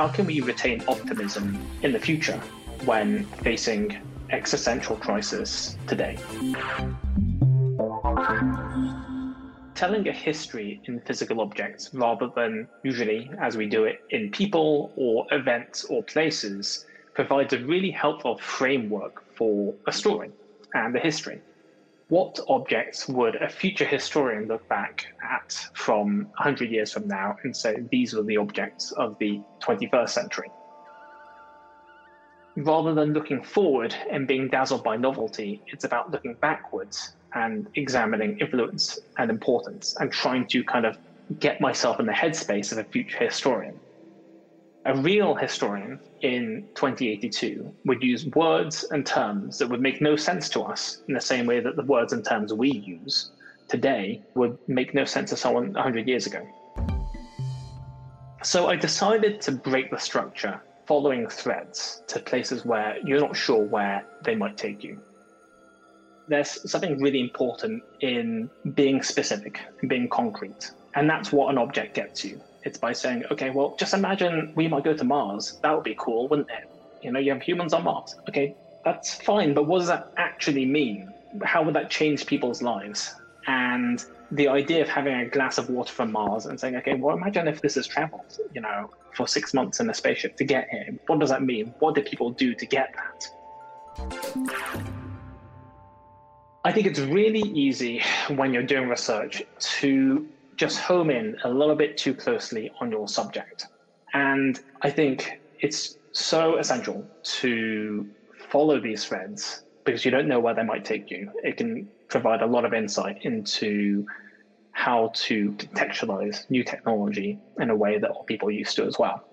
how can we retain optimism in the future when facing existential crisis today? Telling a history in physical objects rather than usually as we do it in people or events or places provides a really helpful framework for a story and a history. What objects would a future historian look back at from 100 years from now and say these were the objects of the 21st century? Rather than looking forward and being dazzled by novelty, it's about looking backwards and examining influence and importance and trying to kind of get myself in the headspace of a future historian. A real historian in 2082 would use words and terms that would make no sense to us in the same way that the words and terms we use today would make no sense to someone 100 years ago. So I decided to break the structure following threads to places where you're not sure where they might take you. There's something really important in being specific and being concrete, and that's what an object gets you it's by saying, okay, well, just imagine we might go to Mars. That would be cool, wouldn't it? You know, you have humans on Mars. Okay, that's fine, but what does that actually mean? How would that change people's lives? And the idea of having a glass of water from Mars and saying, okay, well, imagine if this has traveled, you know, for six months in a spaceship to get here. What does that mean? What did people do to get that? I think it's really easy when you're doing research to just home in a little bit too closely on your subject. And I think it's so essential to follow these threads because you don't know where they might take you. It can provide a lot of insight into how to contextualize new technology in a way that people are used to as well.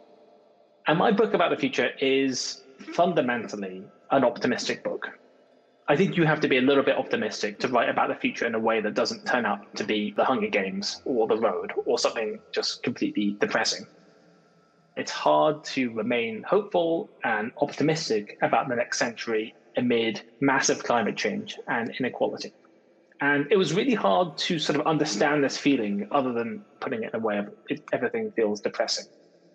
And my book about the future is fundamentally an optimistic book. I think you have to be a little bit optimistic to write about the future in a way that doesn't turn out to be the Hunger Games or the road or something just completely depressing. It's hard to remain hopeful and optimistic about the next century amid massive climate change and inequality. And it was really hard to sort of understand this feeling other than putting it in a way of it, everything feels depressing.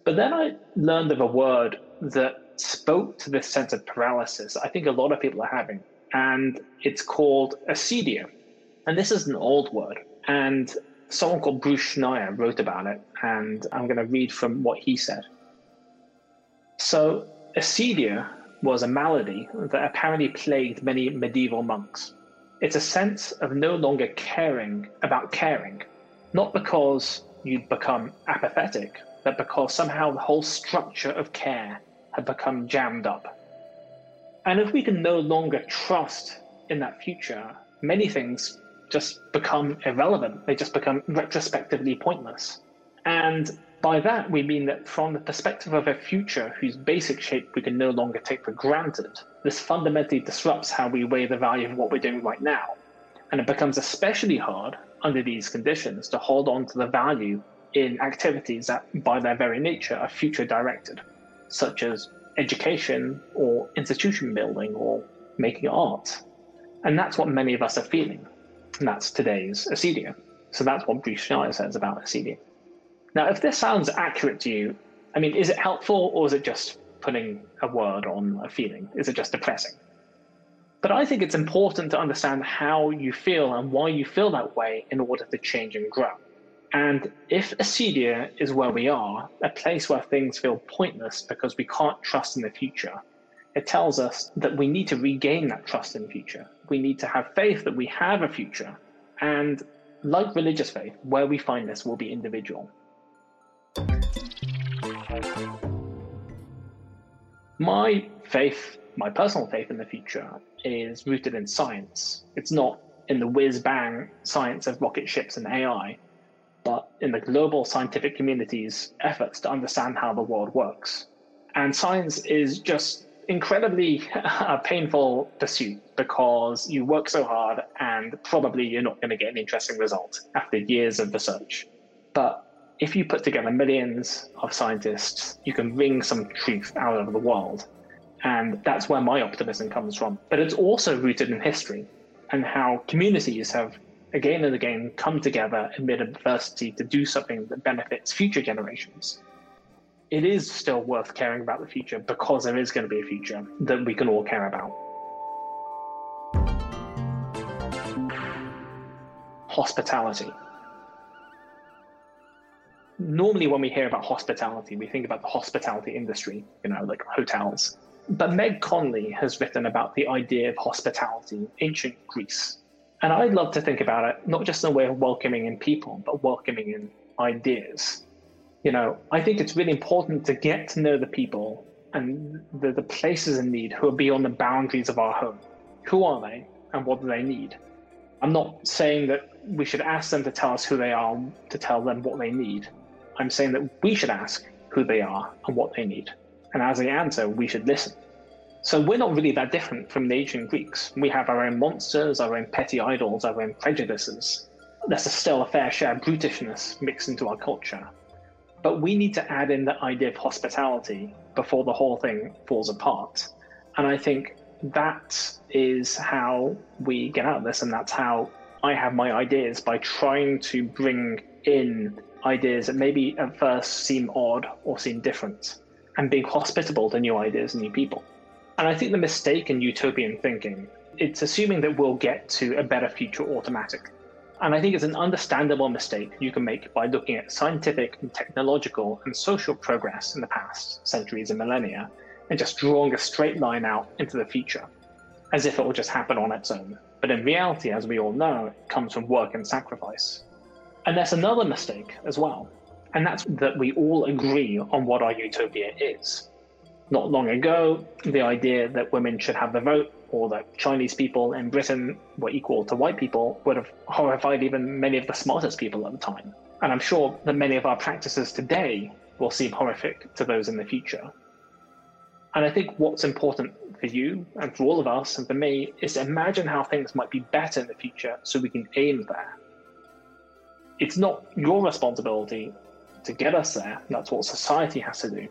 But then I learned of a word that spoke to this sense of paralysis I think a lot of people are having and it's called acedia. And this is an old word. And someone called Bruce Schneier wrote about it, and I'm going to read from what he said. So, acedia was a malady that apparently plagued many medieval monks. It's a sense of no longer caring about caring, not because you'd become apathetic, but because somehow the whole structure of care had become jammed up. And if we can no longer trust in that future, many things just become irrelevant. They just become retrospectively pointless. And by that, we mean that from the perspective of a future whose basic shape we can no longer take for granted, this fundamentally disrupts how we weigh the value of what we're doing right now. And it becomes especially hard under these conditions to hold on to the value in activities that, by their very nature, are future directed, such as education or institution building or making art. And that's what many of us are feeling. And that's today's acedia. So that's what Bruce Schneier says about acedia. Now, if this sounds accurate to you, I mean, is it helpful or is it just putting a word on a feeling? Is it just depressing? But I think it's important to understand how you feel and why you feel that way in order to change and grow. And if acedia is where we are, a place where things feel pointless because we can't trust in the future, it tells us that we need to regain that trust in the future. We need to have faith that we have a future. And like religious faith, where we find this will be individual. My faith, my personal faith in the future, is rooted in science. It's not in the whiz bang science of rocket ships and AI but in the global scientific community's efforts to understand how the world works. And science is just incredibly a painful pursuit because you work so hard and probably you're not going to get an interesting result after years of research. But if you put together millions of scientists, you can wring some truth out of the world. And that's where my optimism comes from. But it's also rooted in history and how communities have again and again come together amid adversity to do something that benefits future generations. it is still worth caring about the future because there is going to be a future that we can all care about. Hospitality. Normally, when we hear about hospitality, we think about the hospitality industry, you know, like hotels. But Meg Conley has written about the idea of hospitality in ancient Greece. And I'd love to think about it not just in a way of welcoming in people, but welcoming in ideas. You know, I think it's really important to get to know the people and the, the places in need who are beyond the boundaries of our home. Who are they and what do they need? I'm not saying that we should ask them to tell us who they are, to tell them what they need. I'm saying that we should ask who they are and what they need. And as they answer, we should listen. So we're not really that different from the ancient Greeks. We have our own monsters, our own petty idols, our own prejudices. There's still a fair share of brutishness mixed into our culture. But we need to add in the idea of hospitality before the whole thing falls apart. And I think that is how we get out of this, and that's how I have my ideas by trying to bring in ideas that maybe at first seem odd or seem different, and being hospitable to new ideas and new people. And I think the mistake in utopian thinking, it's assuming that we'll get to a better future automatic. And I think it's an understandable mistake you can make by looking at scientific and technological and social progress in the past centuries and millennia and just drawing a straight line out into the future, as if it will just happen on its own. But in reality, as we all know, it comes from work and sacrifice. And there's another mistake as well, and that's that we all agree on what our utopia is. Not long ago, the idea that women should have the vote or that Chinese people in Britain were equal to white people would have horrified even many of the smartest people at the time. And I'm sure that many of our practices today will seem horrific to those in the future. And I think what's important for you and for all of us and for me is to imagine how things might be better in the future so we can aim there. It's not your responsibility to get us there, that's what society has to do.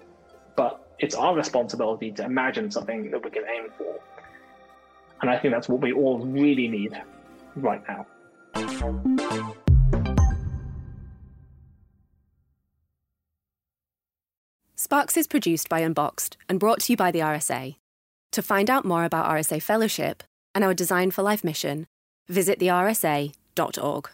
But it's our responsibility to imagine something that we can aim for. And I think that's what we all really need right now. Sparks is produced by Unboxed and brought to you by the RSA. To find out more about RSA Fellowship and our Design for Life mission, visit thersa.org.